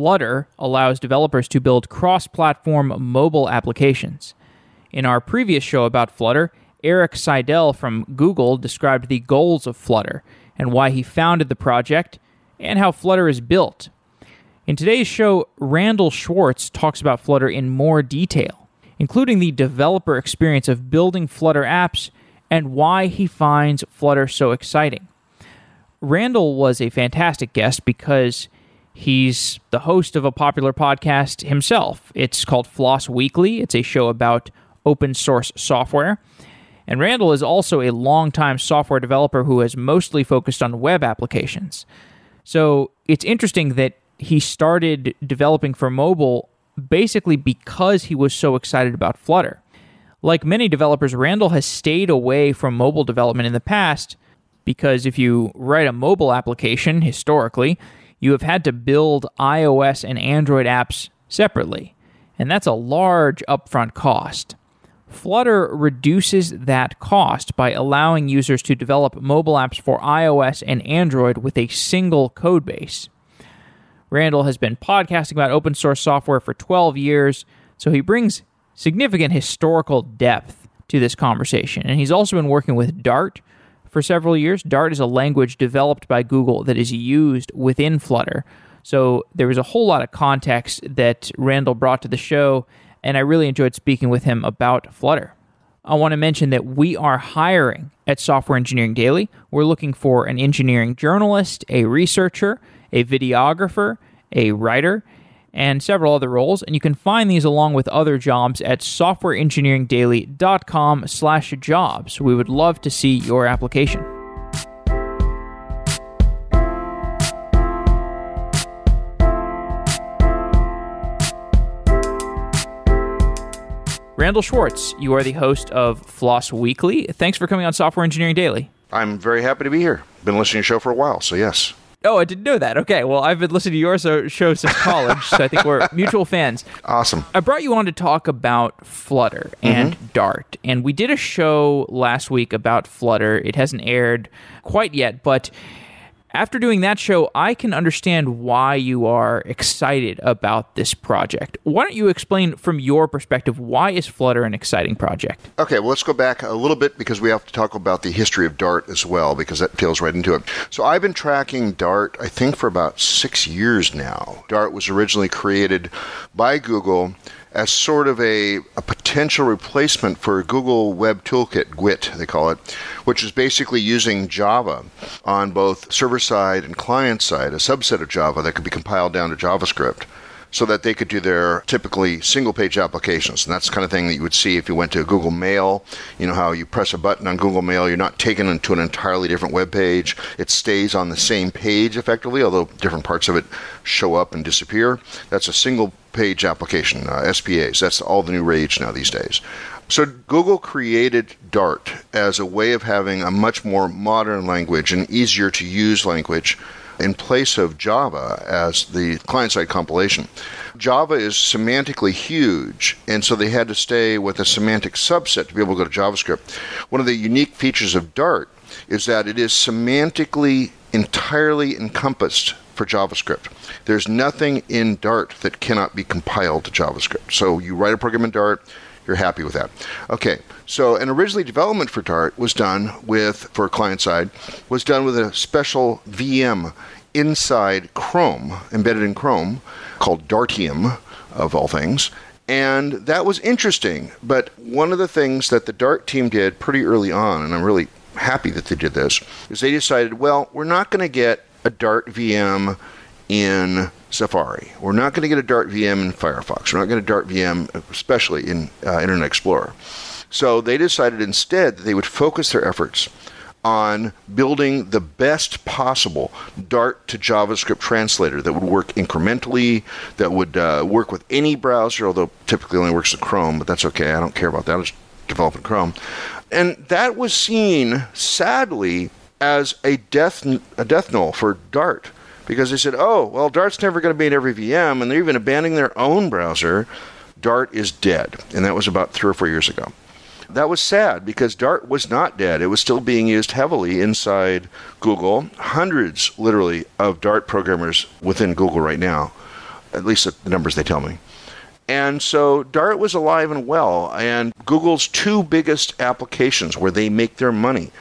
Flutter allows developers to build cross platform mobile applications. In our previous show about Flutter, Eric Seidel from Google described the goals of Flutter and why he founded the project and how Flutter is built. In today's show, Randal Schwartz talks about Flutter in more detail, including the developer experience of building Flutter apps and why he finds Flutter so exciting. Randal was a fantastic guest because he's the host of a popular podcast himself. It's called FLOSS Weekly, it's a show about open source software. And Randal is also a longtime software developer who has mostly focused on web applications. So it's interesting that he started developing for mobile basically because he was so excited about Flutter. Like many developers, Randal has stayed away from mobile development in the past because if you write a mobile application historically, you have had to build iOS and Android apps separately. And that's a large upfront cost. Flutter reduces that cost by allowing users to develop mobile apps for iOS and Android with a single codebase. Randal has been podcasting about open source software for 12 years, so he brings significant historical depth to this conversation. And he's also been working with Dart for several years. Dart is a language developed by Google that is used within Flutter. So there was a whole lot of context that Randal brought to the show, and I really enjoyed speaking with him about Flutter. I want to mention that we are hiring at Software Engineering Daily. We're looking for an engineering journalist, a researcher, a videographer, a writer, and several other roles. And you can find these along with other jobs at softwareengineeringdaily.com slash jobs. We would love to see your application. Randal Schwartz, you are the host of FLOSS Weekly. Thanks for coming on Software Engineering Daily. I'm very happy to be here. Been listening to your show for a while, so yes. Oh, I didn't know that. Okay, well, I've been listening to your show since college, so I think we're mutual fans. Awesome. I brought you on to talk about Flutter and mm-hmm. Dart, and we did a show last week about Flutter. It hasn't aired quite yet, but after doing that show, I can understand why you are excited about this project. Why don't you explain from your perspective why is Flutter an exciting project? Okay, well let's go back a little bit because we have to talk about the history of Dart as well because that tails right into it. So I've been tracking Dart I think for about 6 years now. Dart was originally created by Google as sort of a, a potential replacement for Google Web Toolkit, GWT, they call it, which is basically using Java on both server side and client side, a subset of Java that could be compiled down to JavaScript so that they could do their typically single page applications. And that's the kind of thing that you would see if you went to Google Mail. You know how you press a button on Google Mail, you're not taken into an entirely different web page. It stays on the same page effectively, although different parts of it show up and disappear. That's a single page application, uh, SPAs. That's all the new rage now these days. So Google created Dart as a way of having a much more modern language, an easier to use language in place of Java as the client side compilation. Java is semantically huge, and so they had to stay with a semantic subset to be able to go to JavaScript. One of the unique features of Dart is that it is semantically entirely encompassed for JavaScript. There's nothing in Dart that cannot be compiled to JavaScript. So you write a program in Dart, you're happy with that. Okay, so and originally development for Dart was done with for client side was done with a special VM inside Chrome, embedded in Chrome, called Dartium, of all things. And that was interesting. But one of the things that the Dart team did pretty early on, and I'm really happy that they did this, is they decided, well, we're not going to get a Dart VM in Safari. We're not going to get a Dart VM in Firefox. We're not going to Dart VM, especially in uh, Internet Explorer. So they decided instead that they would focus their efforts on building the best possible Dart to JavaScript translator that would work incrementally, that would uh, work with any browser, although typically only works with Chrome, but that's okay. I don't care about that. I just develop in Chrome. And that was seen, sadly, as a death, a death knell for Dart because they said, oh, well, Dart's never going to be in every VM, and they're even abandoning their own browser. Dart is dead. And that was about three or four years ago. That was sad because Dart was not dead. It was still being used heavily inside Google. Hundreds, literally, of Dart programmers within Google right now. at least the numbers they tell me. And so Dart was alive and well. And Google's two biggest applications where they make their money,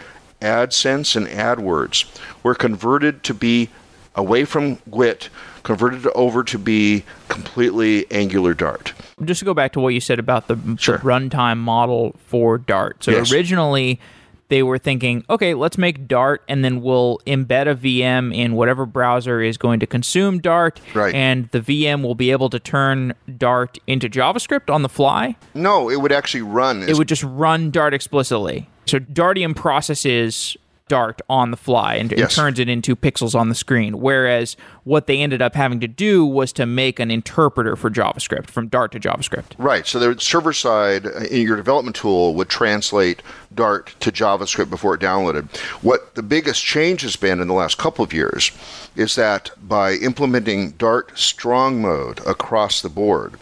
AdSense and AdWords, were converted to be away from GWT, converted over to be completely Angular Dart. Just to go back to what you said about the, Sure. the runtime model for Dart. So Yes. originally they were thinking, okay, let's make Dart and then we'll embed a VM in whatever browser is going to consume Dart. Right. And the VM will be able to turn Dart into JavaScript on the fly. No, it would actually run. It would just run Dart explicitly. So Dartium processes Dart on the fly and, and turns it into pixels on the screen. Whereas what they ended up having to do was to make an interpreter for JavaScript from Dart to JavaScript. Right. So the server side uh, in your development tool would translate Dart to JavaScript before it downloaded. What the biggest change has been in the last couple of years is that by implementing Dart strong mode across the board,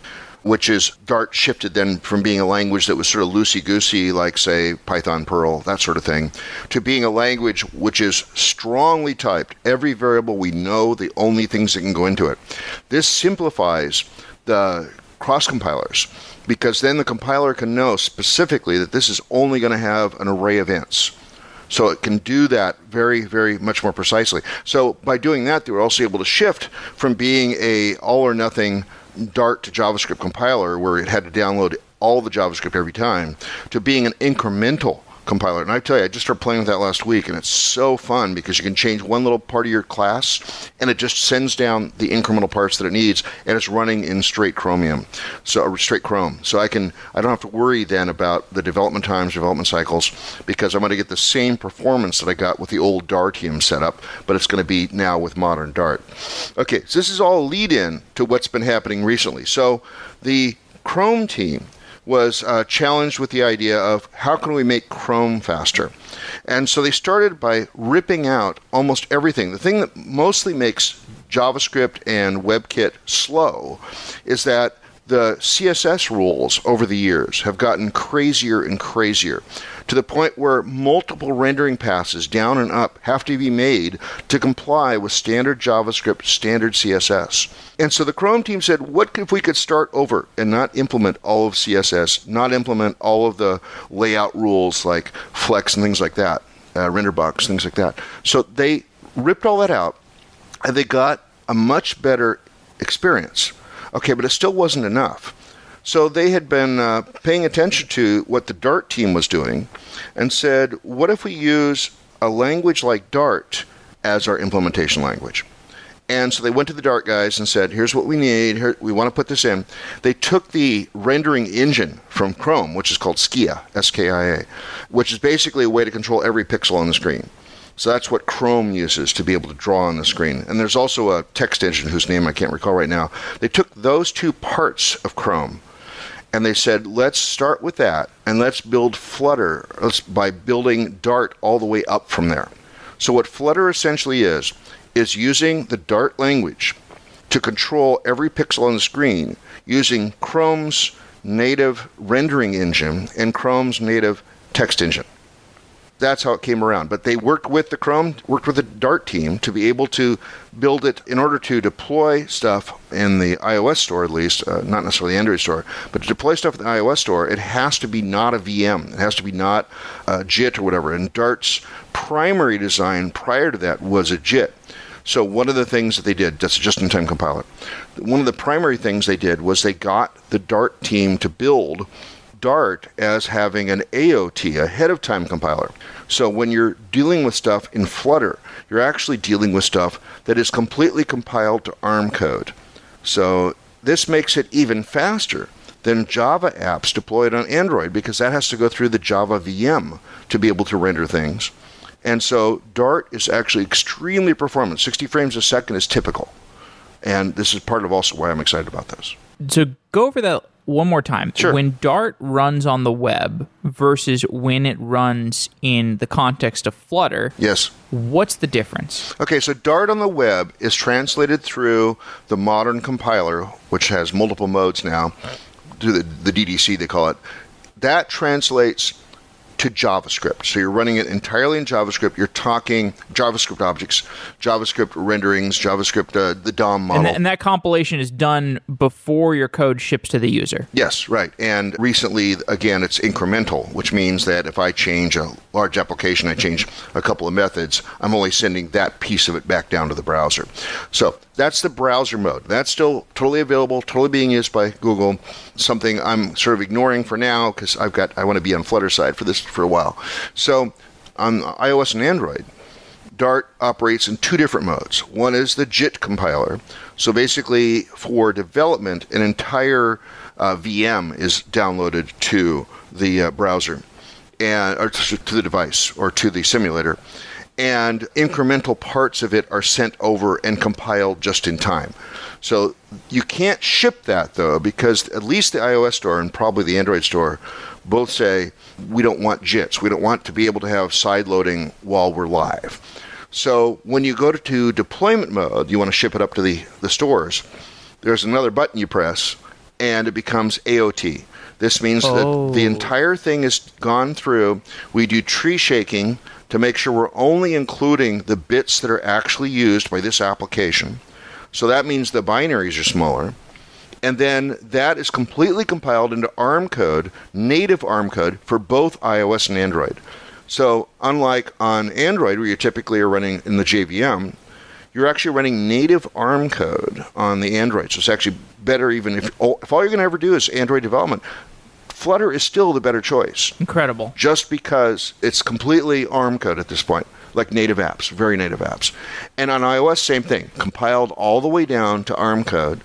which is Dart shifted then from being a language that was sort of loosey goosey, like, say, Python, Perl, that sort of thing, to being a language which is strongly typed. Every variable we know the only things that can go into it. This simplifies the cross compilers because then the compiler can know specifically that this is only going to have an array of ints. So it can do that very, very much more precisely. So by doing that, they were also able to shift from being a all or nothing Dart to JavaScript compiler where it had to download all the JavaScript every time to being an incremental compiler. And I tell you, I just started playing with that last week, and it's so fun because you can change one little part of your class, and it just sends down the incremental parts that it needs, and it's running in straight Chromium, so or straight Chrome. So I can I don't have to worry then about the development times, development cycles, because I'm going to get the same performance that I got with the old Dartium setup, but it's going to be now with modern Dart. Okay, so this is all lead in to what's been happening recently. So the Chrome team was uh, challenged with the idea of how can we make Chrome faster? And so they started by ripping out almost everything. The thing that mostly makes JavaScript and WebKit slow is that the CSS rules over the years have gotten crazier and crazier to the point where multiple rendering passes down and up have to be made to comply with standard JavaScript, standard CSS. And so the Chrome team said, what if we could start over and not implement all of CSS, not implement all of the layout rules like Flex and things like that, uh, render box, things like that. So they ripped all that out and they got a much better experience. Okay, but it still wasn't enough. So they had been uh, paying attention to what the Dart team was doing and said, what if we use a language like Dart as our implementation language? And so they went to the Dart guys and said, here's what we need. Here, we want to put this in. They took the rendering engine from Chrome, which is called Skia, S K I A, which is basically a way to control every pixel on the screen. So that's what Chrome uses to be able to draw on the screen. And there's also a text engine whose name I can't recall right now. They took those two parts of Chrome and they said, let's start with that and let's build Flutter by building Dart all the way up from there. So, what Flutter essentially is, is using the Dart language to control every pixel on the screen using Chrome's native rendering engine and Chrome's native text engine that's how it came around. But they worked with the Chrome, worked with the Dart team to be able to build it in order to deploy stuff in the iOS store, at least, uh, not necessarily the Android store, but to deploy stuff in the iOS store, it has to be not a VM. It has to be not a JIT or whatever. And Dart's primary design prior to that was a JIT. So one of the things that they did, that's a just-in-time compiler. One of the primary things they did was they got the Dart team to build Dart as having an AOT, ahead of time compiler. So when you're dealing with stuff in Flutter, you're actually dealing with stuff that is completely compiled to ARM code. So this makes it even faster than Java apps deployed on Android because that has to go through the Java VM to be able to render things. And so Dart is actually extremely performant. 60 frames a second is typical. And this is part of also why I'm excited about this. So go over that one more time. Sure. When Dart runs on the web versus when it runs in the context of Flutter, Yes. what's the difference? Okay, so Dart on the web is translated through the modern compiler, which has multiple modes now, to the, the DDC they call it. That translates to JavaScript. So you're running it entirely in JavaScript. You're talking JavaScript objects, JavaScript renderings, JavaScript, uh, the DOM model. And, th- and, that compilation is done before your code ships to the user. Yes, right. And recently, again, it's incremental, which means that if I change a large application, I change a couple of methods, I'm only sending that piece of it back down to the browser. So that's the browser mode. That's still totally available, totally being used by Google. Something I'm sort of ignoring for now because I've got I want to be on Flutter side for this for a while. So on iOS and Android, Dart operates in two different modes. One is the JIT compiler. So basically, for development, an entire uh, VM is downloaded to the uh, browser and or to the device or to the simulator and incremental parts of it are sent over and compiled just in time. So you can't ship that though because at least the iOS store and probably the Android store both say we don't want JITs. We don't want to be able to have side loading while we're live. So when you go to, deployment mode, you want to ship it up to the, the stores. There's another button you press and it becomes AOT. This means oh. that the oh. entire thing is gone through. We do tree shaking to make sure we're only including the bits that are actually used by this application. So that means the binaries are smaller. And then that is completely compiled into ARM code, native ARM code for both iOS and Android. So, unlike on Android, where you typically are running in the JVM, you're actually running native ARM code on the Android. So it's actually better even if, if all you're going to ever do is Android development. Flutter is still the better choice. Incredible. Just because it's completely ARM code at this point, like native apps, very native apps. And on iOS, same thing, compiled all the way down to ARM code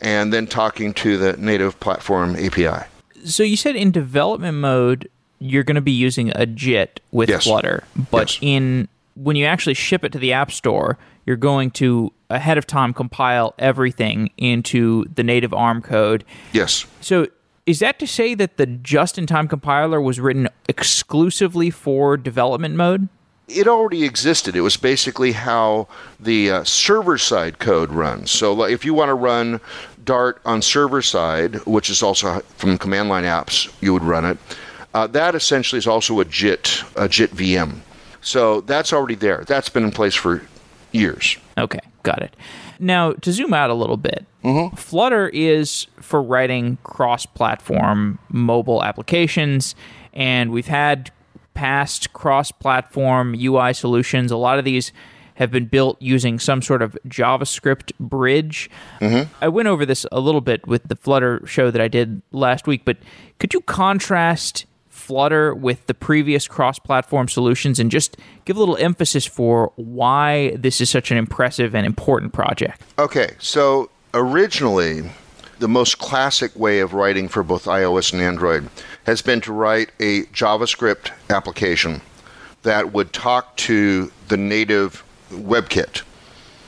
and then talking to the native platform API. So you said in development mode, you're going to be using a JIT with yes. Flutter, but yes. in when you actually ship it to the App Store, you're going to ahead of time compile everything into the native ARM code. Yes. So is that to say that the just in time compiler was written exclusively for development mode? It already existed. It was basically how the uh, server side code runs. So, like, if you want to run Dart on server side, which is also from command line apps, you would run it. Uh, that essentially is also a JIT, a JIT VM. So that's already there. That's been in place for years. Okay, got it. Now, to zoom out a little bit, mm-hmm. Flutter is for writing cross platform mobile applications, and we've had past cross platform UI solutions. A lot of these have been built using some sort of JavaScript bridge. Mm-hmm. I went over this a little bit with the Flutter show that I did last week, but could you contrast Flutter with the previous cross platform solutions and just give a little emphasis for why this is such an impressive and important project. Okay, so originally, the most classic way of writing for both iOS and Android has been to write a JavaScript application that would talk to the native WebKit.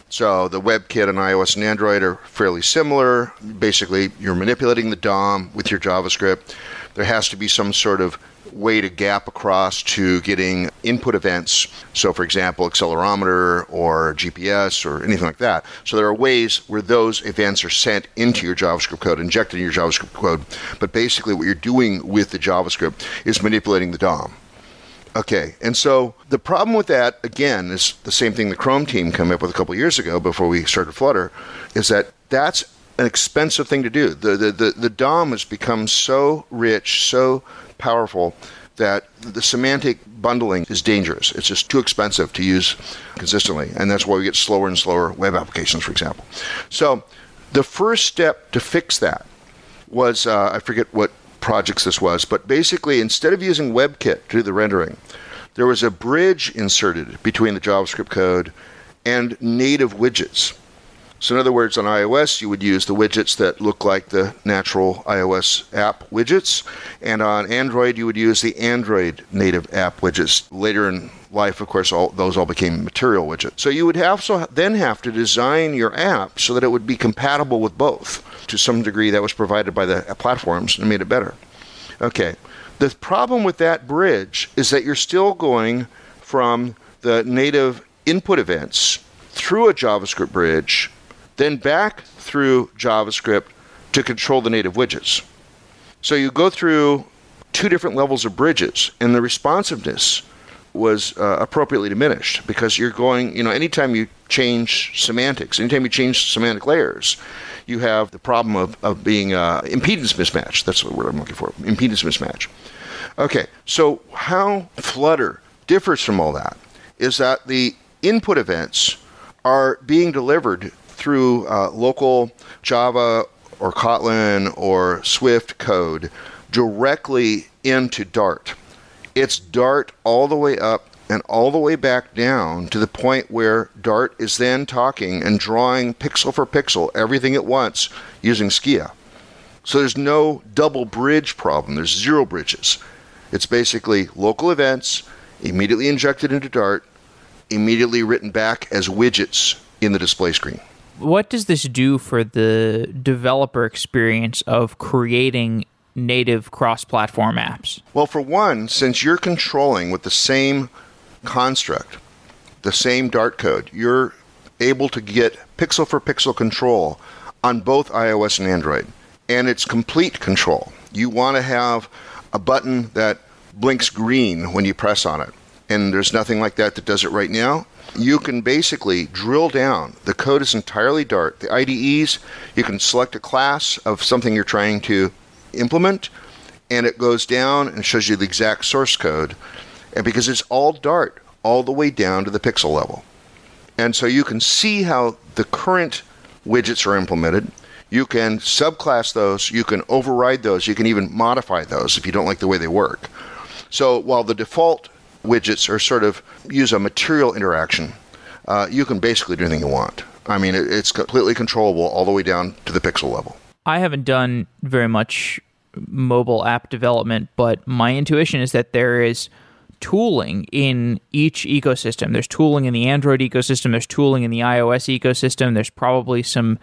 So the WebKit on iOS and Android are fairly similar. Basically, you're manipulating the DOM with your JavaScript there has to be some sort of way to gap across to getting input events. So, for example, accelerometer or GPS or anything like that. So, there are ways where those events are sent into your JavaScript code, injected in your JavaScript code. But basically, what you're doing with the JavaScript is manipulating the DOM. Okay, and so the problem with that, again, is the same thing the Chrome team came up with a couple years ago before we started Flutter, is that that's an expensive thing to do. The, the, the, the DOM has become so rich, so powerful, that the semantic bundling is dangerous. It's just too expensive to use consistently. And that's why we get slower and slower web applications, for example. So the first step to fix that was uh, I forget what projects this was, but basically, instead of using WebKit to do the rendering, there was a bridge inserted between the JavaScript code and native widgets. So, in other words, on iOS, you would use the widgets that look like the natural iOS app widgets. And on Android, you would use the Android native app widgets. Later in life, of course, all, those all became material widgets. So, you would also then have to design your app so that it would be compatible with both. To some degree, that was provided by the platforms and made it better. Okay. The problem with that bridge is that you're still going from the native input events through a JavaScript bridge then back through JavaScript to control the native widgets. So you go through two different levels of bridges, and the responsiveness was uh, appropriately diminished because you're going, you know, anytime you change semantics, anytime you change semantic layers, you have the problem of, of being uh, impedance mismatch. That's the word I'm looking for impedance mismatch. Okay, so how Flutter differs from all that is that the input events are being delivered through uh, local Java or Kotlin or Swift code directly into Dart. It's Dart all the way up and all the way back down to the point where Dart is then talking and drawing pixel for pixel everything at once using Skia. So there's no double bridge problem. There's zero bridges. It's basically local events immediately injected into Dart, immediately written back as widgets in the display screen. What does this do for the developer experience of creating native cross platform apps? Well, for one, since you're controlling with the same construct, the same Dart code, you're able to get pixel for pixel control on both iOS and Android. And it's complete control. You want to have a button that blinks green when you press on it. And there's nothing like that that does it right now. You can basically drill down. The code is entirely Dart. The IDEs, you can select a class of something you're trying to implement, and it goes down and shows you the exact source code. And because it's all Dart, all the way down to the pixel level. And so you can see how the current widgets are implemented. You can subclass those, you can override those, you can even modify those if you don't like the way they work. So while the default widgets are sort of use a material interaction, uh, you can basically do anything you want. I mean, it, it's completely controllable all the way down to the pixel level. I haven't done very much mobile app development, but my intuition is that there is tooling in each ecosystem. There's tooling in the Android ecosystem, there's tooling in the iOS ecosystem, there's probably some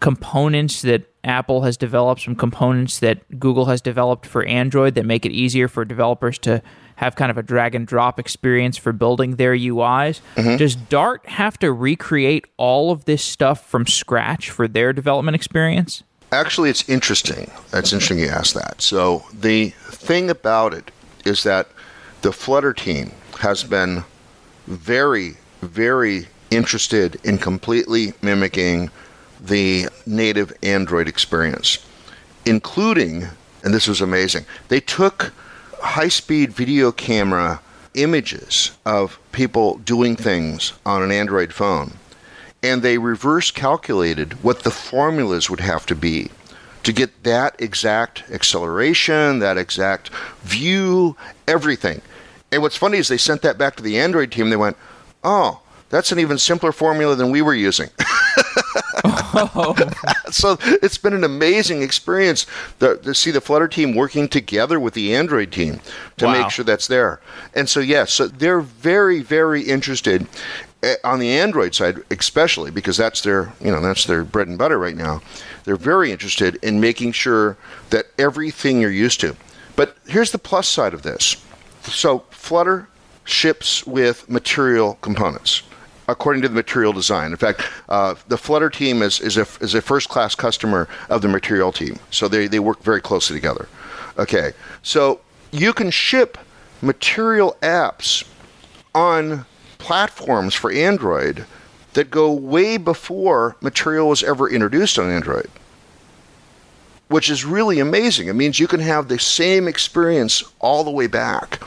components that Apple has developed, some components that Google has developed for Android that make it easier for developers to have kind of a drag and drop experience for building their UIs. Mm-hmm. Does Dart have to recreate all of this stuff from scratch for their development experience? Actually, it's interesting. It's interesting you ask that. So, the thing about it is that the Flutter team has been very, very interested in completely mimicking the native Android experience, including, and this was amazing, they took high speed video camera images of people doing things on an Android phone, and they reverse calculated what the formulas would have to be to get that exact acceleration, that exact view, everything. And what's funny is they sent that back to the Android team. They went, oh, that's an even simpler formula than we were using. oh. so it's been an amazing experience to, to, see the Flutter team working together with the Android team to wow. make sure that's there. And so, yes, so they're very, very interested eh, on the Android side, especially because that's their, you know, that's their bread and butter right now. They're very interested in making sure that everything you're used to. But here's the plus side of this. So Flutter ships with material components according to the material design. In fact, uh, the Flutter team is, is a, is a first class customer of the material team. So they, they work very closely together. Okay, so you can ship material apps on platforms for Android that go way before material was ever introduced on Android. Which is really amazing. It means you can have the same experience all the way back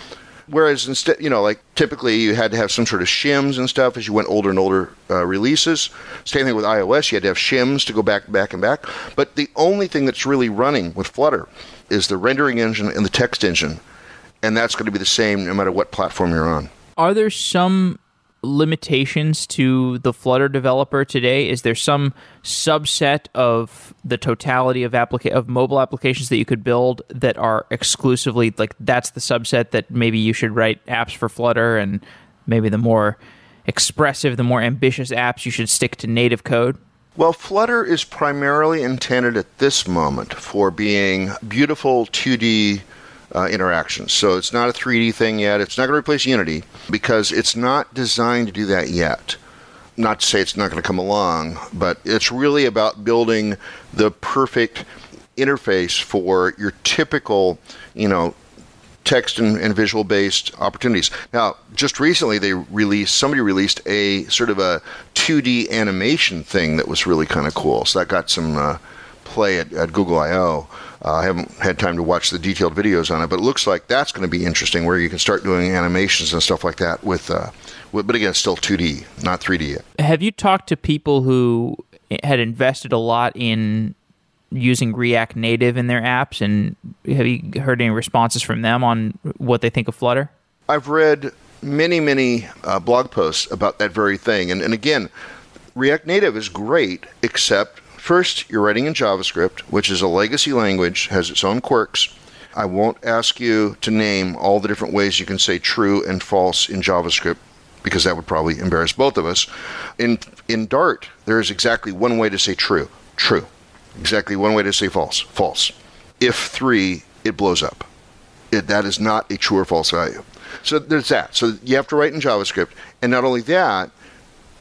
Whereas instead, you know, like typically you had to have some sort of shims and stuff as you went older and older uh, releases. Same thing with iOS, you had to have shims to go back, back, and back. But the only thing that's really running with Flutter is the rendering engine and the text engine, and that's going to be the same no matter what platform you're on. Are there some limitations to the Flutter developer today? Is there some subset of the totality of applica- of mobile applications that you could build that are exclusively like that's the subset that maybe you should write apps for Flutter and maybe the more expressive, the more ambitious apps you should stick to native code? Well, Flutter is primarily intended at this moment for being beautiful 2D uh, interactions. So it's not a 3D thing yet. It's not going to replace Unity because it's not designed to do that yet. Not to say it's not going to come along, but it's really about building the perfect interface for your typical, you know, text and, and visual based opportunities. Now, just recently they released somebody released a sort of a 2D animation thing that was really kind of cool. So that got some uh, play at, at Google I/O. Uh, I haven't had time to watch the detailed videos on it, but it looks like that's going to be interesting, where you can start doing animations and stuff like that with. Uh, with but again, it's still 2D, not 3D yet. Have you talked to people who had invested a lot in using React Native in their apps, and have you heard any responses from them on what they think of Flutter? I've read many, many uh, blog posts about that very thing, and, and again, React Native is great, except first you're writing in JavaScript, which is a legacy language, has its own quirks. I won't ask you to name all the different ways you can say true and false in JavaScript because that would probably embarrass both of us. In in Dart, there is exactly one way to say true, true. Exactly one way to say false, false. If three, it blows up. It, that is not a true or false value. So there's that. So you have to write in JavaScript, and not only that,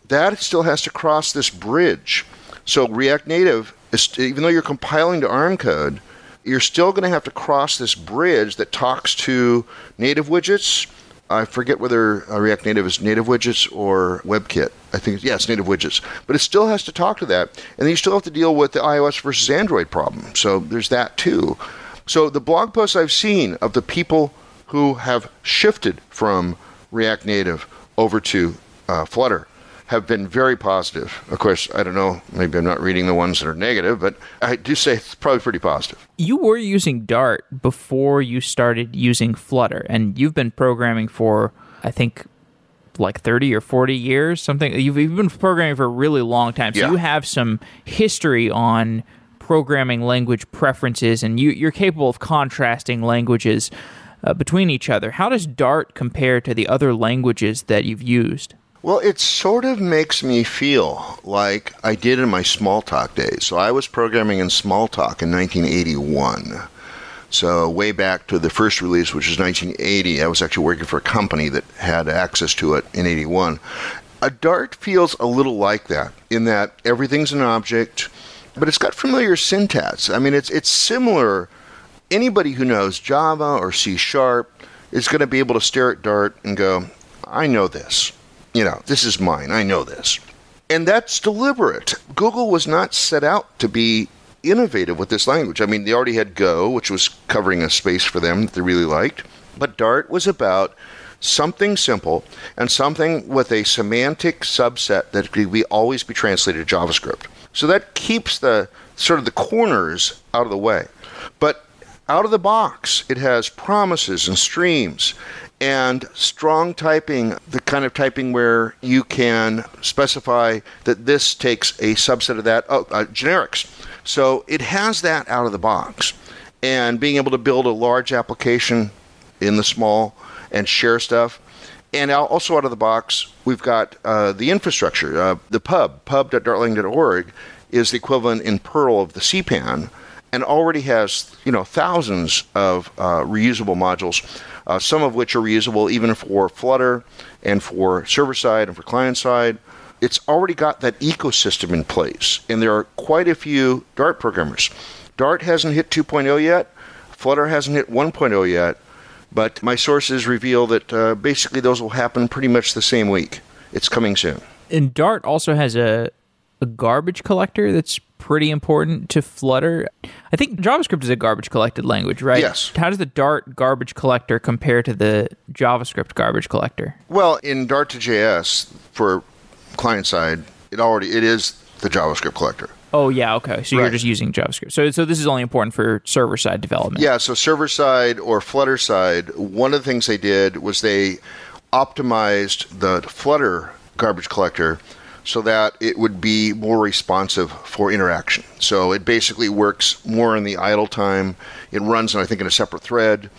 that still has to cross this bridge. So React Native, even though you're compiling to ARM code, you're still going to have to cross this bridge that talks to native widgets I forget whether uh, React Native is native widgets or WebKit. I think, yeah, it's native widgets. But it still has to talk to that. And you still have to deal with the iOS versus Android problem. So there's that too. So the blog posts I've seen of the people who have shifted from React Native over to uh, Flutter have been very positive. Of course, I don't know, maybe I'm not reading the ones that are negative, but I do say it's probably pretty positive. You were using Dart before you started using Flutter, and you've been programming for, I think, like 30 or 40 years, something. You've, you've been programming for a really long time. So yeah. you have some history on programming language preferences, and you, you're capable of contrasting languages uh, between each other. How does Dart compare to the other languages that you've used? Well, it sort of makes me feel like I did in my Smalltalk days. So I was programming in Smalltalk in 1981. So way back to the first release, which was 1980, I was actually working for a company that had access to it in 81. A Dart feels a little like that in that everything's an object, but it's got familiar syntax. I mean, it's it's similar. Anybody who knows Java or C Sharp is going to be able to stare at Dart and go, "I know this." You know, this is mine. I know this. And that's deliberate. Google was not set out to be innovative with this language. I mean, they already had Go, which was covering a space for them that they really liked. But Dart was about something simple and something with a semantic subset that could be always be translated to JavaScript. So that keeps the sort of the corners out of the way. But out of the box, it has promises and streams and strong typing, the kind of typing where you can specify that this takes a subset of that, oh, uh, generics. So it has that out of the box. And being able to build a large application in the small and share stuff. And also out of the box, we've got uh, the infrastructure. Uh, the pub, pub.dartlang.org, is the equivalent in Perl of the CPAN and already has you know thousands of uh, reusable modules uh, some of which are reusable even for Flutter and for server side and for client side. It's already got that ecosystem in place, and there are quite a few Dart programmers. Dart hasn't hit 2.0 yet, Flutter hasn't hit 1.0 yet, but my sources reveal that uh, basically those will happen pretty much the same week. It's coming soon. And Dart also has a, a garbage collector that's pretty important to Flutter. I think JavaScript is a garbage collected language, right? Yes. How does the Dart garbage collector compare to the JavaScript garbage collector? Well, in Dart to JS for client side, it already it is the JavaScript collector. Oh yeah, okay. So right. you're just using JavaScript. So so this is only important for server side development. Yeah, so server side or Flutter side, one of the things they did was they optimized the Flutter garbage collector so that it would be more responsive for interaction. So it basically works more in the idle time. It runs, I think, in a separate thread,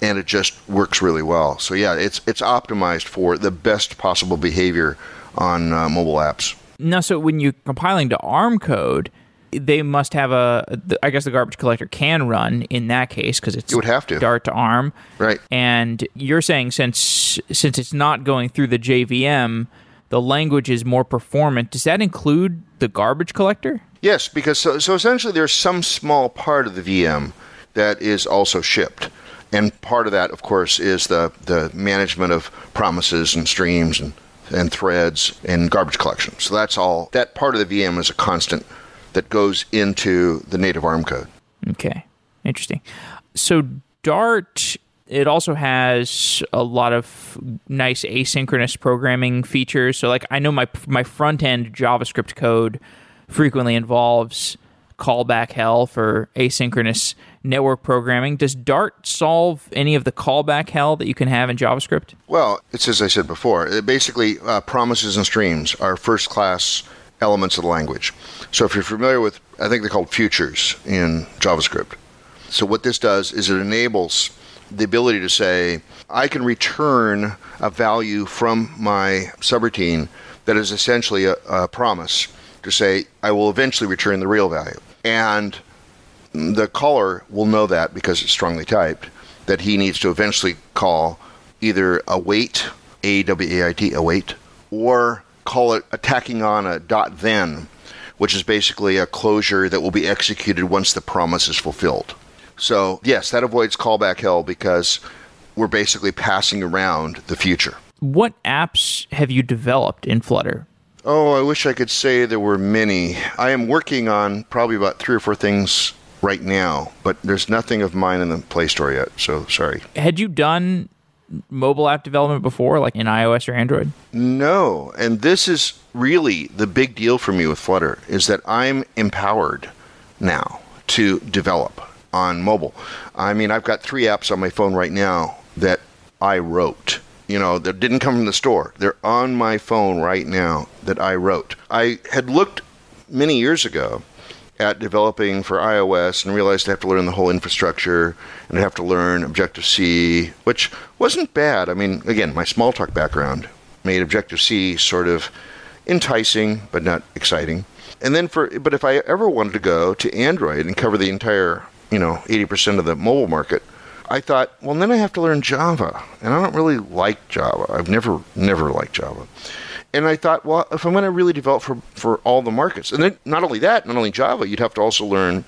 and it just works really well. So yeah, it's it's optimized for the best possible behavior on uh, mobile apps. Now, so when you're compiling to ARM code, they must have a. I guess the garbage collector can run in that case because it's it would have to Dart to ARM, right? And you're saying since since it's not going through the JVM the language is more performant. Does that include the garbage collector? Yes, because so, so essentially there's some small part of the VM that is also shipped. And part of that, of course, is the, the management of promises and streams and, and threads and garbage collection. So that's all, that part of the VM is a constant that goes into the native ARM code. Okay, interesting. So Dart, it also has a lot of nice asynchronous programming features. So like I know my my front end JavaScript code frequently involves callback hell for asynchronous network programming. Does Dart solve any of the callback hell that you can have in JavaScript? Well, it's as I said before. It basically, uh, promises and streams are first class elements of the language. So if you're familiar with, I think they're called futures in JavaScript. So what this does is it enables the ability to say, I can return a value from my subroutine that is essentially a, a promise to say, I will eventually return the real value. And the caller will know that because it's strongly typed, that he needs to eventually call either await, A W A I T, await, or call it attacking on a dot then, which is basically a closure that will be executed once the promise is fulfilled. So, yes, that avoids callback hell because we're basically passing around the future. What apps have you developed in Flutter? Oh, I wish I could say there were many. I am working on probably about three or four things right now, but there's nothing of mine in the Play Store yet, so sorry. Had you done mobile app development before, like in iOS or Android? No, and this is really the big deal for me with Flutter is that I'm empowered now to develop on mobile. I mean, I've got three apps on my phone right now that I wrote. You know, that didn't come from the store. They're on my phone right now that I wrote. I had looked many years ago at developing for iOS and realized I have to learn the whole infrastructure and I have to learn Objective C, which wasn't bad. I mean, again, my Smalltalk background made Objective C sort of enticing but not exciting. And then for but if I ever wanted to go to Android and cover the entire, you know, 80% of the mobile market, I thought, well, then I have to learn Java, and I don't really like Java. I've never never liked Java and I thought, well, if I'm going to really develop for, for all the markets, and then not only that, not only Java, you'd have to also learn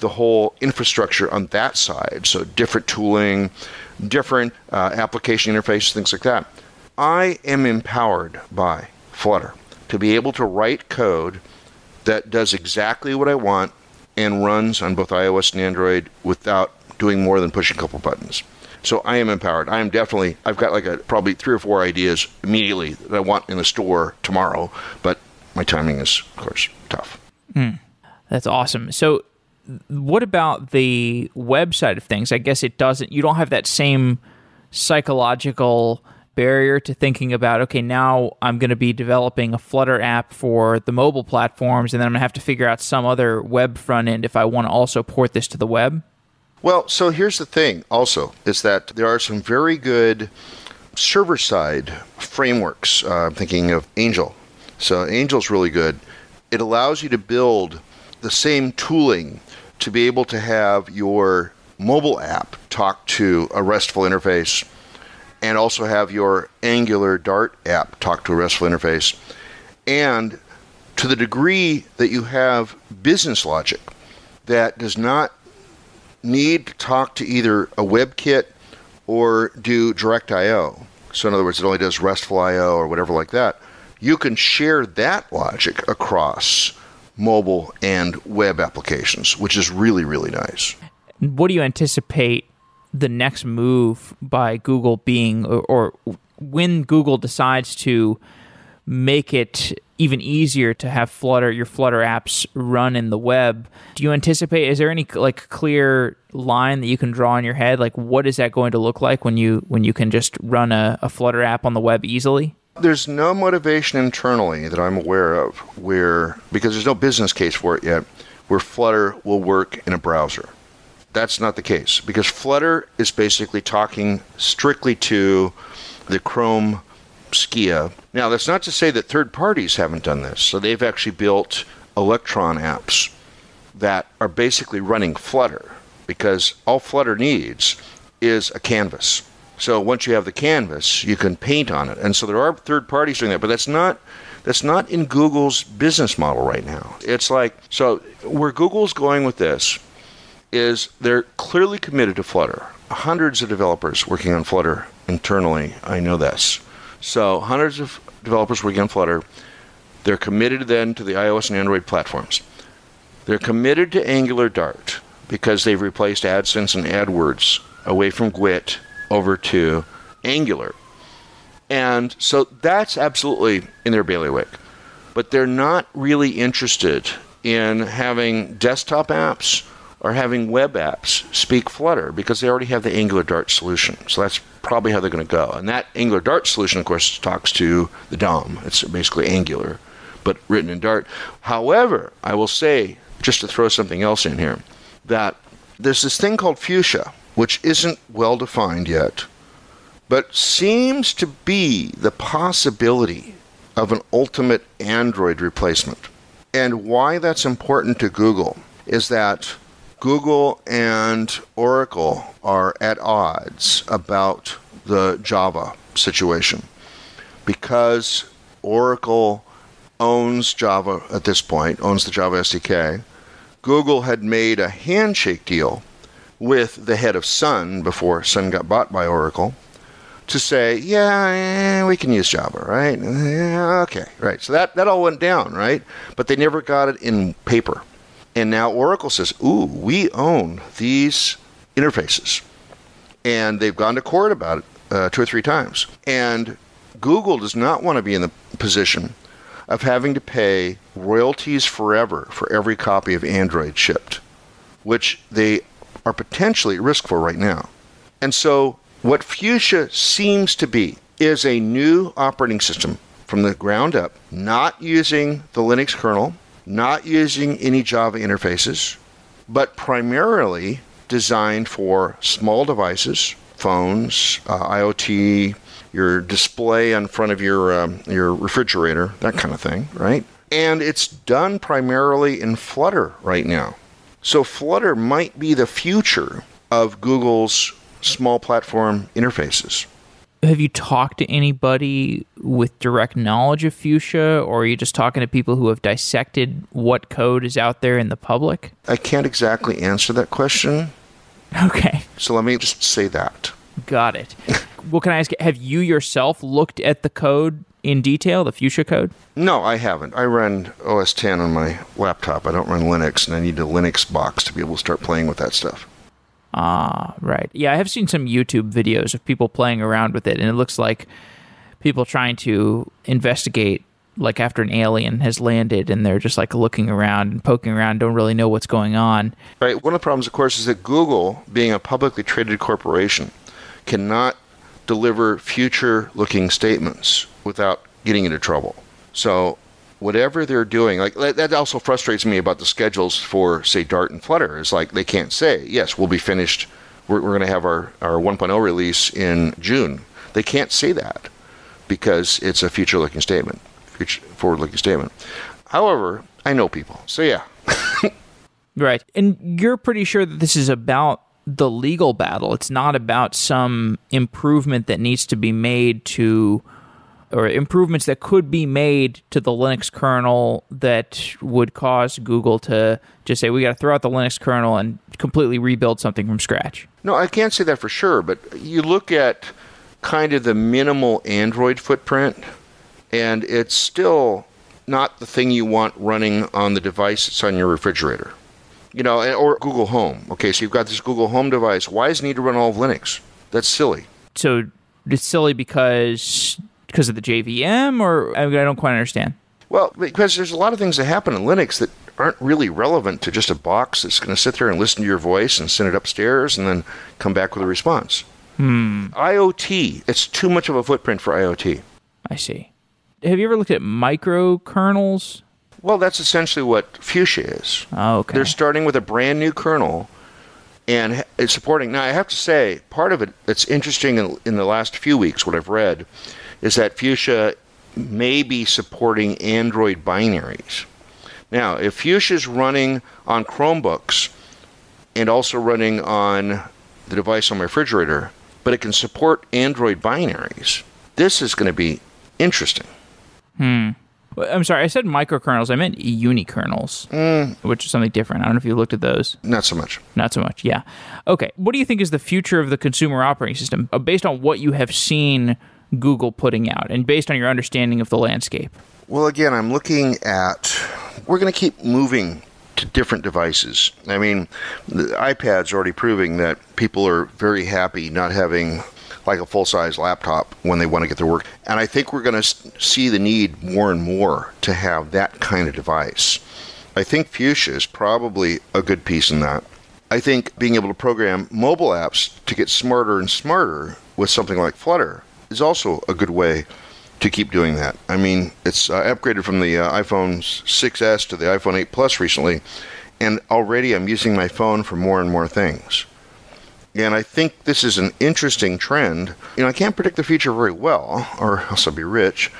the whole infrastructure on that side. So different tooling, different uh, application interfaces, things like that. I am empowered by Flutter to be able to write code that does exactly what I want and runs on both iOS and Android without doing more than pushing a couple buttons. So I am empowered. I am definitely, I've got like a probably three or four ideas immediately that I want in the store tomorrow, but my timing is, of course, tough. Mm, that's awesome. So, what about the website of things? I guess it doesn't, you don't have that same psychological barrier to thinking about okay now i'm going to be developing a flutter app for the mobile platforms and then i'm going to have to figure out some other web front end if i want to also port this to the web well, so here's the thing also is that there are some very good server side frameworks. Uh, I'm thinking of Angel. So Angel's really good. It allows you to build the same tooling to be able to have your mobile app talk to a RESTful interface and also have your Angular Dart app talk to a RESTful interface. And to the degree that you have business logic that does not need to talk to either a WebKit or do direct IO. So in other words, it only does RESTful IO or whatever like that. You can share that logic across mobile and web applications, which is really really nice. What do you anticipate the next move by Google being, or, or when Google decides to make it even easier to have Flutter your Flutter apps run in the web. Do you anticipate? Is there any like clear line that you can draw in your head? Like, what is that going to look like when you when you can just run a, a Flutter app on the web easily? There's no motivation internally that I'm aware of where because there's no business case for it yet, where Flutter will work in a browser. That's not the case because Flutter is basically talking strictly to the Chrome Skia. Now, that's not to say that third parties haven't done this. So they've actually built Electron apps that are basically running Flutter because all Flutter needs is a canvas. So once you have the canvas, you can paint on it. And so there are third parties doing that, but that's not that's not in Google's business model right now. It's like so where Google's going with this is they're clearly committed to Flutter. Hundreds of developers working on Flutter internally. I know this. So hundreds of developers working on Flutter. They're committed then to the iOS and Android platforms. They're committed to Angular Dart because they've replaced AdSense and AdWords away from GWT over to Angular. And so that's absolutely in their bailiwick. But they're not really interested in having desktop apps or having web apps speak Flutter because they already have the Angular Dart solution. So that's probably how they're going to go. And that Angular Dart solution, of course, talks to the DOM. It's basically Angular, but written in Dart. However, I will say, just to throw something else in here, that there's this thing called Fuchsia, which isn't well defined yet, but seems to be the possibility of an ultimate Android replacement. And why that's important to Google is that Google and Oracle are at odds about the Java situation because Oracle owns Java at this point, owns the Java SDK. Google had made a handshake deal with the head of Sun before Sun got bought by Oracle to say, yeah, eh, we can use Java, right? Yeah, okay, right. So that, that all went down, right? But they never got it in paper. And now Oracle says, ooh, we own these interfaces. And they've gone to court about it uh, two or three times. And Google does not want to be in the position of having to pay royalties forever for every copy of Android shipped, which they are potentially at risk for right now. And so, what Fuchsia seems to be is a new operating system from the ground up, not using the Linux kernel, not using any Java interfaces, but primarily designed for small devices, phones, uh, IoT, your display in front of your um, your refrigerator, that kind of thing, right? And it's done primarily in Flutter right now. So Flutter might be the future of Google's small platform interfaces. Have you talked to anybody with direct knowledge of Fuchsia, or are you just talking to people who have dissected what code is out there in the public? I can't exactly answer that question. Okay. So let me just say that. Got it. well, can I ask, have you yourself looked at the code in detail, the Fuchsia code? No, I haven't. I run OS 10 on my laptop. I don't run Linux, and I need a Linux box to be able to start playing with that stuff. Ah, right. Yeah, I have seen some YouTube videos of people playing around with it, and it looks like people trying to investigate, like after an alien has landed, and they're just like looking around and poking around, don't really know what's going on. Right. One of the problems, of course, is that Google, being a publicly traded corporation, cannot deliver future looking statements without getting into trouble. So whatever they're doing, like that also frustrates me about the schedules for, say, Dart and Flutter. Is like they can't say, yes, we'll be finished. We're, we're going to have our, our 1.0 release in June. They can't say that because it's a future looking statement, future forward looking statement. However, I know people. So yeah. right. And you're pretty sure that this is about the legal battle. It's not about some improvement that needs to be made to or improvements that could be made to the Linux kernel that would cause Google to just say we got to throw out the Linux kernel and completely rebuild something from scratch. No, I can't say that for sure, but you look at kind of the minimal Android footprint and it's still not the thing you want running on the device that's on your refrigerator. You know, or Google Home. Okay, so you've got this Google Home device. Why does it need to run all of Linux? That's silly. So it's silly because because of the JVM, or I don't quite understand. Well, because there's a lot of things that happen in Linux that aren't really relevant to just a box that's going to sit there and listen to your voice and send it upstairs and then come back with a response. Hmm. IoT, it's too much of a footprint for IoT. I see. Have you ever looked at microkernels? Well, that's essentially what Fuchsia is. Oh, okay. They're starting with a brand new kernel and it's supporting. Now, I have to say, part of it that's interesting in, in the last few weeks, what I've read, is that Fuchsia may be supporting Android binaries. Now, if Fuchsia is running on Chromebooks and also running on the device on my refrigerator, but it can support Android binaries. This is going to be interesting. Hmm. I'm sorry, I said microkernels. I meant unikernels, which is something different. I don't know if you looked at those. Not so much. Not so much, yeah. Okay, what do you think is the future of the consumer operating system uh, based on what you have seen Google putting out and based on your understanding of the landscape? Well, again, I'm looking at. We're going to keep moving to different devices. I mean, the iPad's already proving that people are very happy not having like a full size laptop when they want to get their work. And I think we're going to see the need more and more to have that kind of device. I think Fuchsia is probably a good piece in that. I think being able to program mobile apps to get smarter and smarter with something like Flutter is also a good way to keep doing that. I mean, it's uh, upgraded from the uh, iPhone 6s to the iPhone 8 Plus recently, and already I'm using my phone for more and more things. And I think this is an interesting trend. You know, I can't predict the future very well, or else I'll be rich.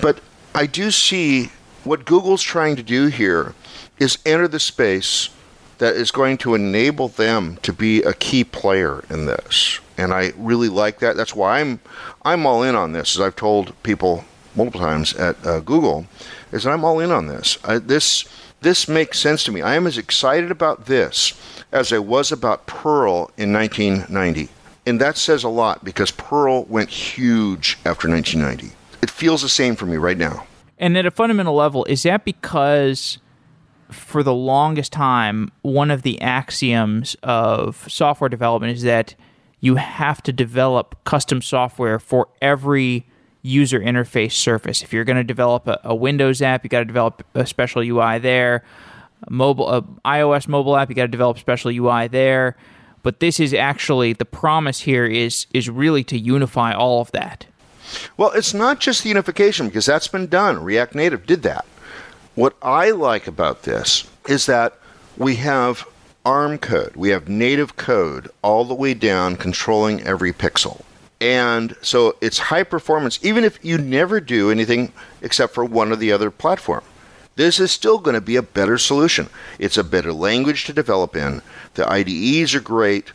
But I do see what Google's trying to do here is enter the space that is going to enable them to be a key player in this. And I really like that. That's why I'm I'm all in on this. As I've told people multiple times at uh, Google, is that I'm all in on this. I, this this makes sense to me. I am as excited about this as I was about Perl in 1990. And that says a lot because Perl went huge after 1990. It feels the same for me right now. And at a fundamental level, is that because for the longest time, one of the axioms of software development is that you have to develop custom software for every user interface surface. If you're going to develop a, a, Windows app, you got to develop a special UI there. A mobile, a iOS mobile app, you got to develop special UI there. But this is actually the promise here is is really to unify all of that. Well, it's not just the unification because that's been done. React Native did that. What I like about this is that we have ARM code, we have native code all the way down controlling every pixel. And so it's high performance, even if you never do anything except for one or the other platform. This is still going to be a better solution. It's a better language to develop in. The IDEs are great.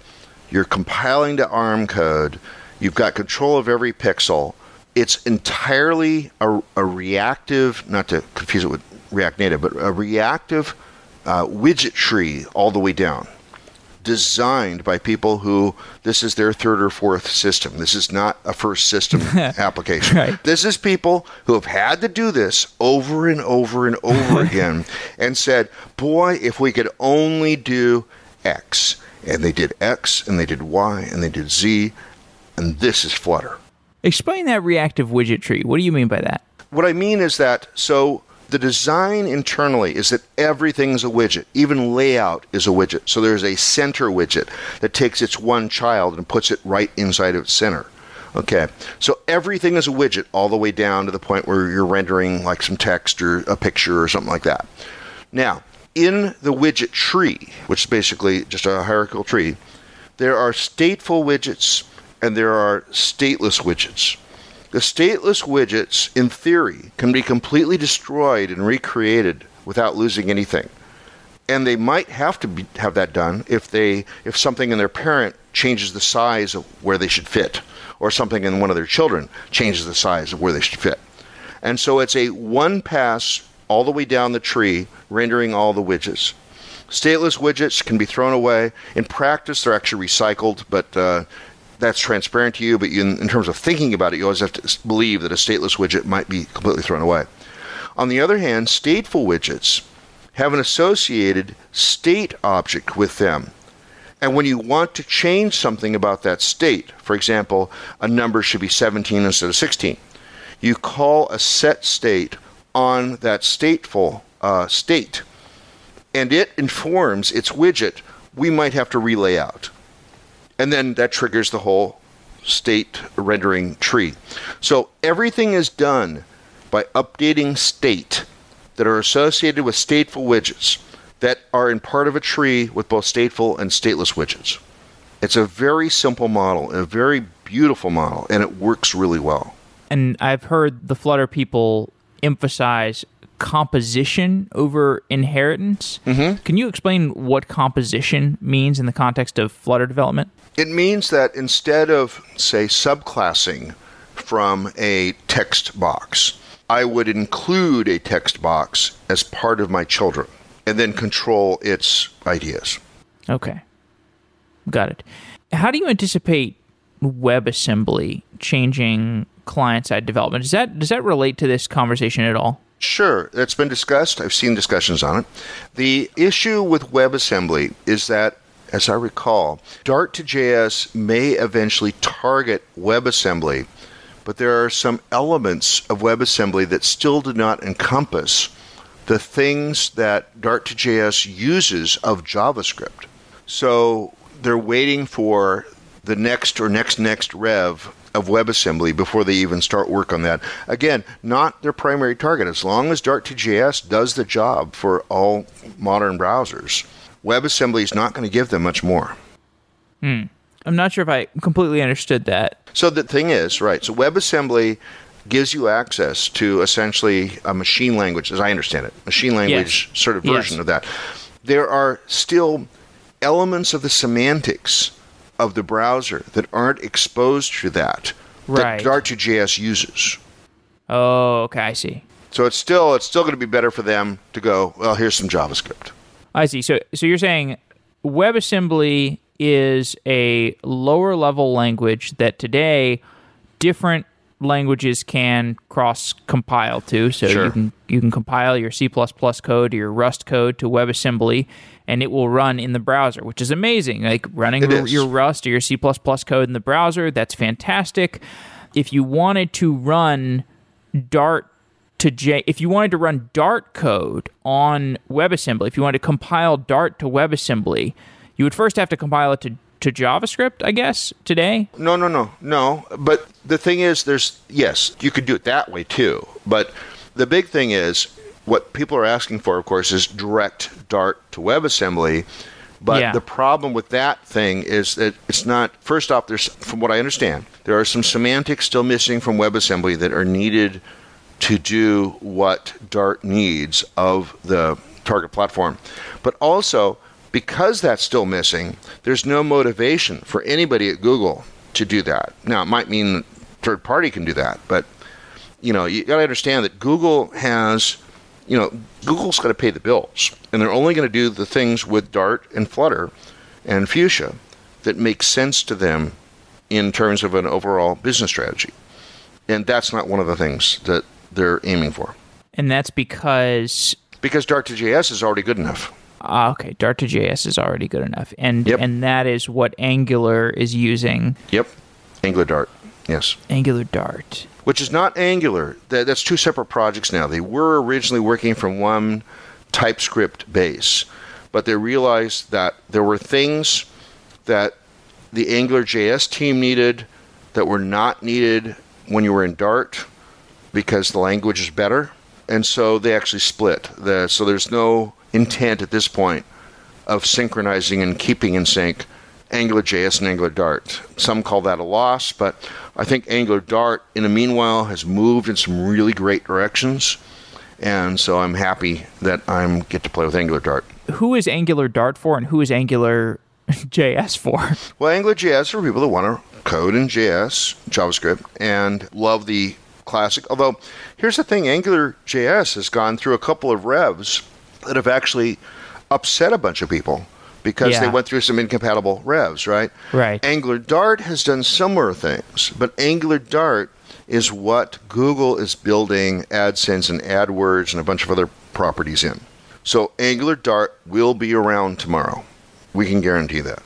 You're compiling to ARM code. You've got control of every pixel. It's entirely a, a reactive, not to confuse it with React Native, but a reactive uh, widget tree all the way down designed by people who this is their third or fourth system. This is not a first system application. Right. This is people who have had to do this over and over and over again and said, boy, if we could only do X. And they did X and they did Y and they did Z, and this is Flutter. Explain that reactive widget tree. What do you mean by that? What I mean is that so the design internally is that everything's a widget. Even layout is a widget. So there's a center widget that takes its one child and puts it right inside of its center. Okay, so everything is a widget all the way down to the point where you're rendering like some text or a picture or something like that. Now, in the widget tree, which is basically just a hierarchical tree, there are stateful widgets and there are stateless widgets. The stateless widgets, in theory, can be completely destroyed and recreated without losing anything. And they might have to be, have that done if they if something in their parent changes the size of where they should fit, or something in one of their children changes the size of where they should fit. And so it's a one pass all the way down the tree, rendering all the widgets. Stateless widgets can be thrown away. In practice, they're actually recycled, but uh, that's transparent to you, but you, in terms of thinking about it, you always have to believe that a stateless widget might be completely thrown away. On the other hand, stateful widgets have an associated state object with them. And when you want to change something about that state, for example, a number should be 17 instead of 16, you call a set state on that stateful uh, state, and it informs its widget we might have to relay out and then that triggers the whole state rendering tree. So everything is done by updating state that are associated with stateful widgets that are in part of a tree with both stateful and stateless widgets. It's a very simple model, a very beautiful model, and it works really well. And I've heard the Flutter people emphasize composition over inheritance. Mm-hmm. Can you explain what composition means in the context of Flutter development? It means that instead of, say, subclassing from a text box, I would include a text box as part of my children and then control its ideas. Okay. Got it. How do you anticipate WebAssembly changing client side development? Does that does that relate to this conversation at all? Sure, it's been discussed. I've seen discussions on it. The issue with WebAssembly is that, as I recall, Dart to JS may eventually target WebAssembly, but there are some elements of WebAssembly that still do not encompass the things that Dart to JS uses of JavaScript. So they're waiting for the next or next next rev of WebAssembly before they even start work on that. Again, not their primary target. As long as Dart2JS does the job for all modern browsers, WebAssembly is not going to give them much more. Hmm. I'm not sure if I completely understood that. So the thing is, right, so WebAssembly gives you access to essentially a machine language, as I understand it, machine language yes. sort of version yes. of that. There are still elements of the semantics of the browser that aren't exposed to that right. that Dart2JS uses. Oh, okay, I see. So it's still it's still going to be better for them to go. Well, here's some JavaScript. I see. So so you're saying WebAssembly is a lower level language that today different languages can cross compile to. So sure. you can you can compile your C code, or your Rust code to WebAssembly, and it will run in the browser, which is amazing. Like running your Rust or your C code in the browser, that's fantastic. If you wanted to run Dart to J, if you wanted to run Dart code on WebAssembly, if you wanted to compile Dart to WebAssembly, you would first have to compile it to to JavaScript, I guess, today? No, no, no, no. But the thing is, there's, yes, you could do it that way too. But the big thing is, what people are asking for, of course, is direct Dart to WebAssembly. But yeah. the problem with that thing is that it's not, first off, there's, from what I understand, there are some semantics still missing from WebAssembly that are needed to do what Dart needs of the target platform. But also, because that's still missing, there's no motivation for anybody at Google to do that. Now, it might mean third party can do that, but you know, you got to understand that Google has, you know, Google's got to pay the bills, and they're only going to do the things with Dart and Flutter and Fuchsia that make sense to them in terms of an overall business strategy. And that's not one of the things that they're aiming for. And that's because because Dart to JS is already good enough. Ah, okay, Dart to JS is already good enough, and yep. and that is what Angular is using. Yep, Angular Dart. Yes, Angular Dart, which is not Angular. That, that's two separate projects now. They were originally working from one TypeScript base, but they realized that there were things that the Angular JS team needed that were not needed when you were in Dart because the language is better, and so they actually split. The, so there's no intent at this point of synchronizing and keeping in sync AngularJS and Angular Dart. Some call that a loss, but I think Angular Dart, in the meanwhile, has moved in some really great directions, and so I'm happy that I get to play with Angular Dart. Who is Angular Dart for, and who is Angular JS for? Well, Angular JS for people that want to code in JS, JavaScript, and love the classic. Although, here's the thing: Angular JS has gone through a couple of revs that have actually upset a bunch of people because yeah. they went through some incompatible revs, right? Right. Angular Dart has done similar things, but Angular Dart is what Google is building AdSense and AdWords and a bunch of other properties in. So Angular Dart will be around tomorrow. We can guarantee that.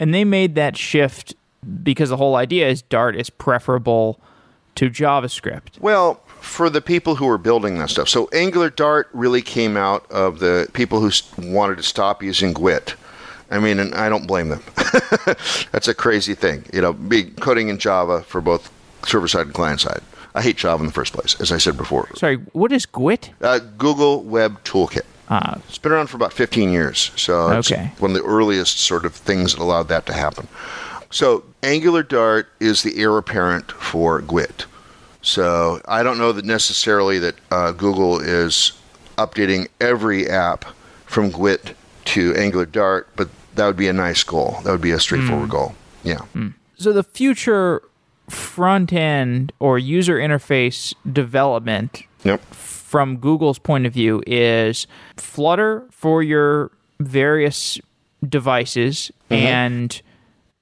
And they made that shift because the whole idea is Dart is preferable to JavaScript. Well, for the people who were building that stuff. So Angular Dart really came out of the people who wanted to stop using GWT. I mean, and I don't blame them. That's a crazy thing, you know, be coding in Java for both server side and client side. I hate Java in the first place, as I said before. Sorry, what is GWT? Uh, Google Web Toolkit. Uh, it's been around for about 15 years, so it's okay. one of the earliest sort of things that allowed that to happen. So Angular Dart is the heir apparent for GWT. So I don't know that necessarily that uh, Google is updating every app from GWT to Angular Dart, but that would be a nice goal. That would be a straightforward mm. goal. Yeah. Mm. So the future front end or user interface development Yep. from Google's point of view is Flutter for your various devices mm-hmm. and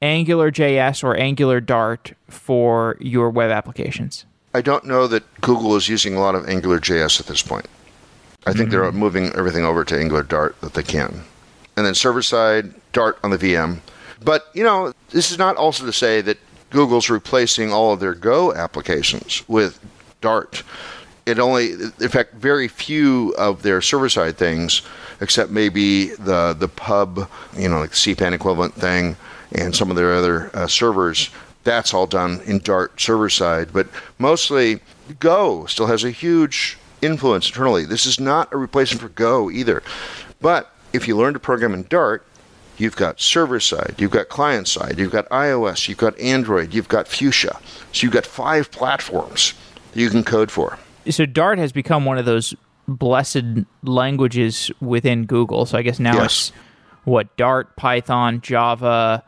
Angular JS or Angular Dart for your web applications. I don't know that Google is using a lot of Angular JS at this point. I think they're moving everything over to Angular Dart that they can. And then server side, Dart on the VM. But, you know, this is not also to say that Google's replacing all of their Go applications with Dart. It only, in fact, very few of their server side things, except maybe the the pub, you know, like the CPAN equivalent thing, and some of their other uh, servers. That's all done in Dart server side, but mostly Go still has a huge influence internally. This is not a replacement for Go either. But if you learn to program in Dart, you've got server side, you've got client side, you've got iOS, you've got Android, you've got Fuchsia. So you've got five platforms that you can code for. So Dart has become one of those blessed languages within Google. So I guess now Yes. it's what Dart, Python, Java,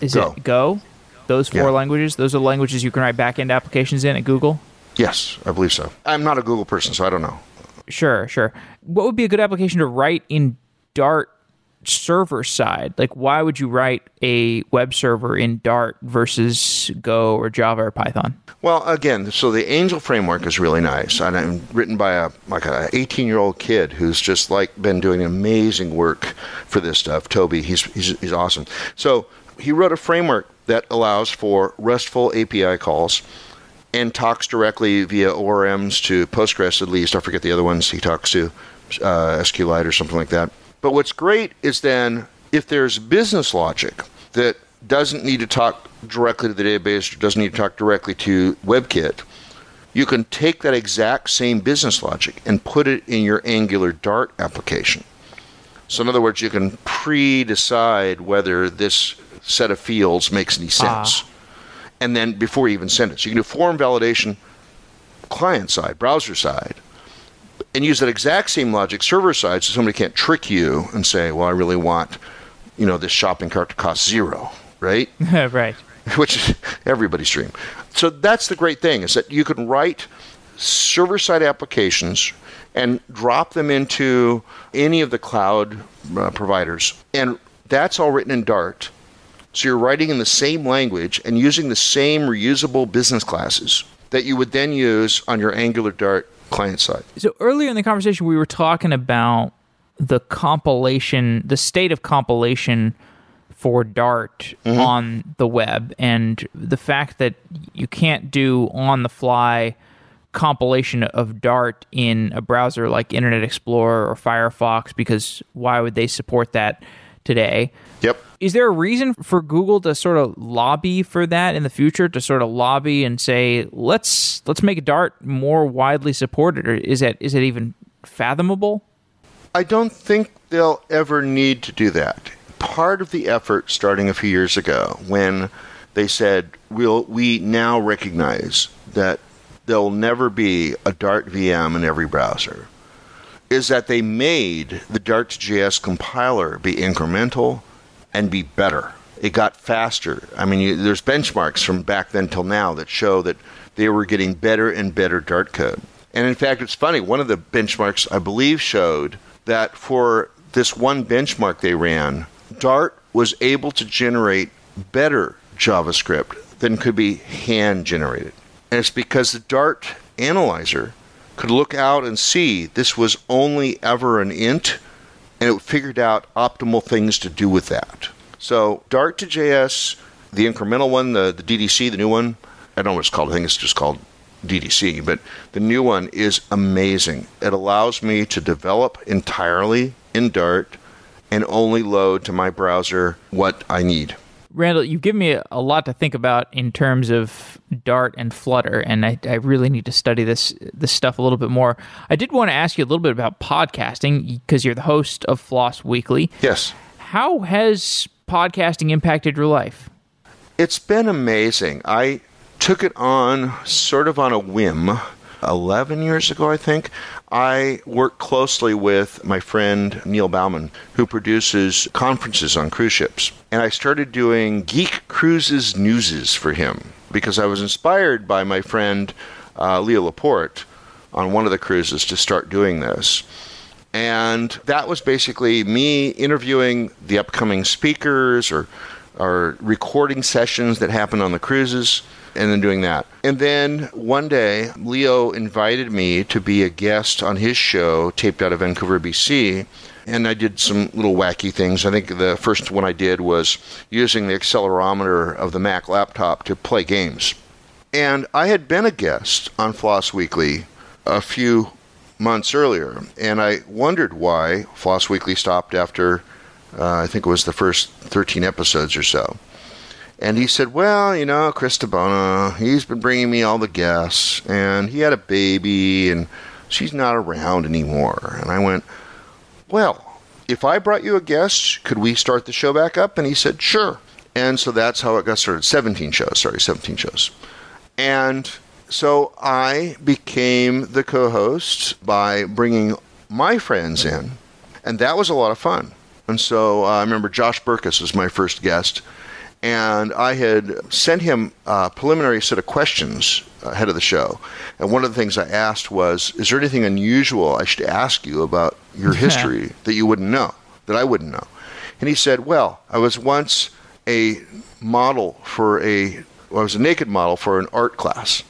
is Go. it Go? Those four Yeah. languages. Those are languages you can write backend applications in at Google. Yes, I believe so. I'm not a Google person, so I don't know. Sure, sure. What would be a good application to write in Dart server side? Like, why would you write a web server in Dart versus Go or Java or Python? Well, again, so the Angel framework is really nice, and I'm written by a like a 18 year old kid who's just like been doing amazing work for this stuff. Toby, he's he's, he's awesome. So he wrote a framework that allows for RESTful API calls and talks directly via ORMs to Postgres at least. I forget the other ones he talks to, uh, SQLite or something like that. But what's great is then if there's business logic that doesn't need to talk directly to the database or doesn't need to talk directly to WebKit, you can take that exact same business logic and put it in your Angular Dart application. So, in other words, you can pre decide whether this set of fields makes any sense. And then before you even send it. So, you can do form validation client side, browser side, and use that exact same logic server side so somebody can't trick you and say, well, I really want, you know, this shopping cart to cost zero, right? right. which is everybody's dream. So that's the great thing is that you can write server-side applications and drop them into any of the cloud uh, providers, and that's all written in Dart. So you're writing in the same language and using the same reusable business classes that you would then use on your Angular Dart client side. So earlier in the conversation, we were talking about the compilation, the state of compilation for Dart mm-hmm. on the web, and the fact that you can't do on the fly compilation of Dart in a browser like Internet Explorer or Firefox because why would they support that today? Yep. Is there a reason for Google to sort of lobby for that in the future? To sort of lobby and say, let's let's make Dart more widely supported, or is that is it even fathomable? I don't think they'll ever need to do that. Part of the effort starting a few years ago when they said we'll we now recognize that there'll never be a Dart VM in every browser is that they made the Dart.js compiler be incremental and be better. It got faster. I mean, you, there's benchmarks from back then till now that show that they were getting better and better Dart code. And in fact, it's funny. One of the benchmarks, I believe, showed that for this one benchmark they ran, Dart was able to generate better JavaScript than could be hand generated. And it's because the Dart analyzer could look out and see this was only ever an int, and it figured out optimal things to do with that. So Dart to JS, the incremental one, the, the DDC, the new one, I don't know what it's called. I think it's just called DDC, but the new one is amazing. It allows me to develop entirely in Dart and only load to my browser what I need. Randal, you've given me a, lot to think about in terms of Dart and Flutter, and I, I really need to study this this stuff a little bit more. I did want to ask you a little bit about podcasting because you're the host of FLOSS Weekly. Yes. How has podcasting impacted your life? It's been amazing. I took it on sort of on a whim 11 years ago, I think. I work closely with my friend Neil Bauman, who produces conferences on cruise ships. And I started doing Geek Cruises Newses for him because I was inspired by my friend uh, Leo Laporte on one of the cruises to start doing this. And that was basically me interviewing the upcoming speakers or, or recording sessions that happen on the cruises and then doing that. And then one day, Leo invited me to be a guest on his show, taped out of Vancouver, BC. And I did some little wacky things. I think the first one I did was using the accelerometer of the Mac laptop to play games. And I had been a guest on FLOSS Weekly a few months earlier, and I wondered why FLOSS Weekly stopped after uh, I think it was the first 13 episodes or so. And he said, Well, you know, Chris he's been bringing me all the guests, and he had a baby, and she's not around anymore. And I went, Well, if I brought you a guest, could we start the show back up? And he said, Sure. And so that's how it got started 17 shows, sorry, 17 shows. And so I became the co host by bringing my friends in, and that was a lot of fun. And so uh, I remember Josh Berkus was my first guest, and I had sent him a preliminary set of questions ahead of the show. And one of the things I asked was, Is there anything unusual I should ask you about your history that you wouldn't know, that I wouldn't know? And he said, Well, I was once a model for a, well, I was a naked model for an art class.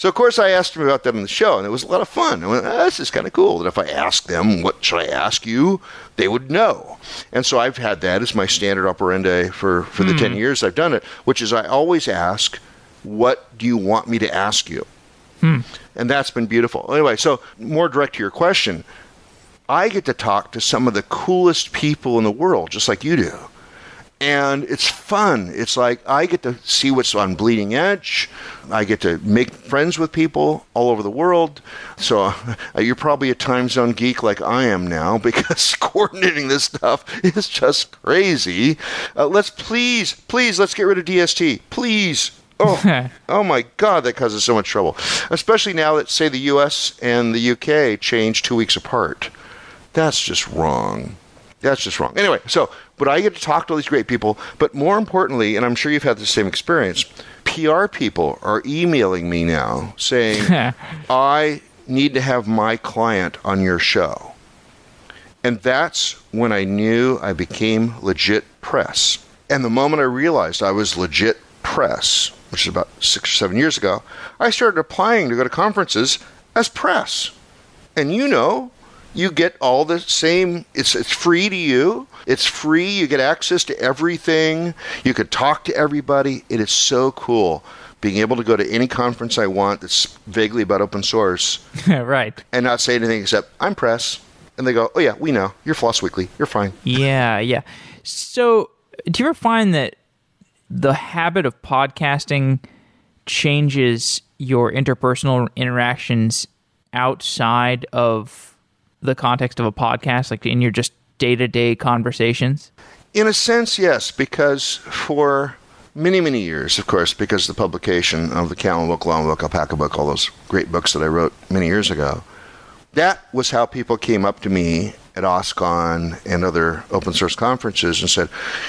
So of course I asked him about that on the show, and it was a lot of fun. I went, oh, "This is kind of cool." That if I ask them, "What should I ask you?" they would know. And so I've had that as my standard operandi eh, for for the ten hmm. years I've done it, which is I always ask, "What do you want me to ask you?" Hmm. And that's been beautiful. Anyway, so more direct to your question, I get to talk to some of the coolest people in the world, just like you do and it's fun. It's like I get to see what's on bleeding edge. I get to make friends with people all over the world. So uh, you're probably a time zone geek like I am now because coordinating this stuff is just crazy. Uh, let's please, please, let's get rid of DST, please. Oh, oh my God, that causes so much trouble. Especially now that, say, the US and the UK change two weeks apart. That's just wrong. That's just wrong. Anyway, so, but I get to talk to all these great people. But more importantly, and I'm sure you've had the same experience, PR people are emailing me now saying, I need to have my client on your show. And that's when I knew I became legit press. And the moment I realized I was legit press, which is about six or seven years ago, I started applying to go to conferences as press. And you know, you get all the same it's it's free to you. It's free. You get access to everything. You could talk to everybody. It is so cool being able to go to any conference i want that's vaguely about open source right. and not say anything except i'm press. And they go oh yeah we know. You're FLOSS Weekly. You're fine. Yeah, yeah. So, do you ever find that the habit of podcasting changes your interpersonal interactions outside of the context of a podcast, like in your just day to day conversations? In a sense, yes, because for many, many years, of course, because of the publication of the Camel Book, Llama Book, Alpaca Book, all those great books that I wrote many years ago, that was how people came up to me at OSCON and other open source conferences and said,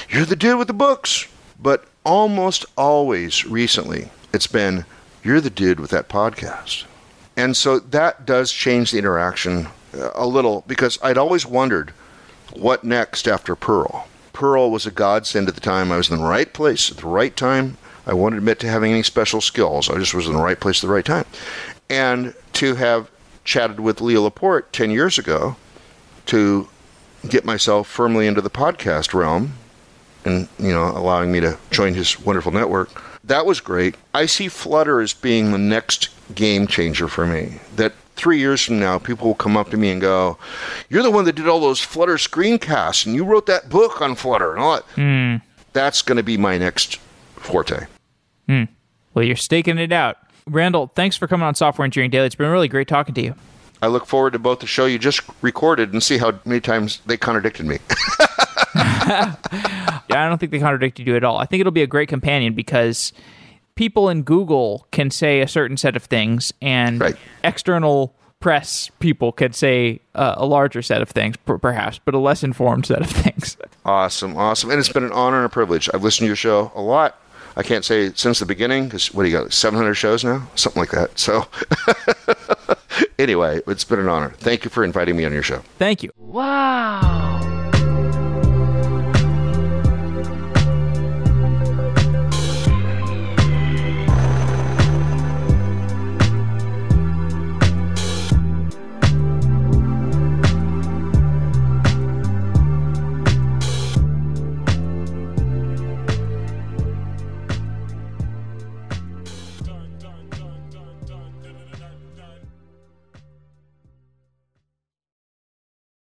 You're the dude with the books. But almost always recently, it's been, You're the dude with that podcast. And so that does change the interaction a little because I'd always wondered what next after Perl. Perl was a godsend at the time. I was in the right place at the right time. I won't admit to having any special skills. I just was in the right place at the right time. And to have chatted with Leo Laporte 10 years ago to get myself firmly into the podcast realm and, you know, allowing me to join his wonderful network, that was great. I see Flutter as being the next game changer for me. That three years from now, people will come up to me and go, You're the one that did all those Flutter screencasts and you wrote that book on Flutter and all that. Hmm. That's going to be my next forte. Hmm. Well, you're staking it out. Randal, thanks for coming on Software Engineering Daily. It's been really great talking to you. I look forward to both the show you just recorded and see how many times they contradicted me. Yeah, I don't think they contradicted you at all. I think it'll be a great companion because people in Google can say a certain set of things, and Right. external press people could say uh, a larger set of things, per- perhaps, but a less informed set of things. Awesome, awesome. And it's been an honor and a privilege. I've listened to your show a lot. I can't say since the beginning because what do you got? 700 shows now, something like that. So, anyway, it's been an honor. Thank you for inviting me on your show. Thank you. Wow.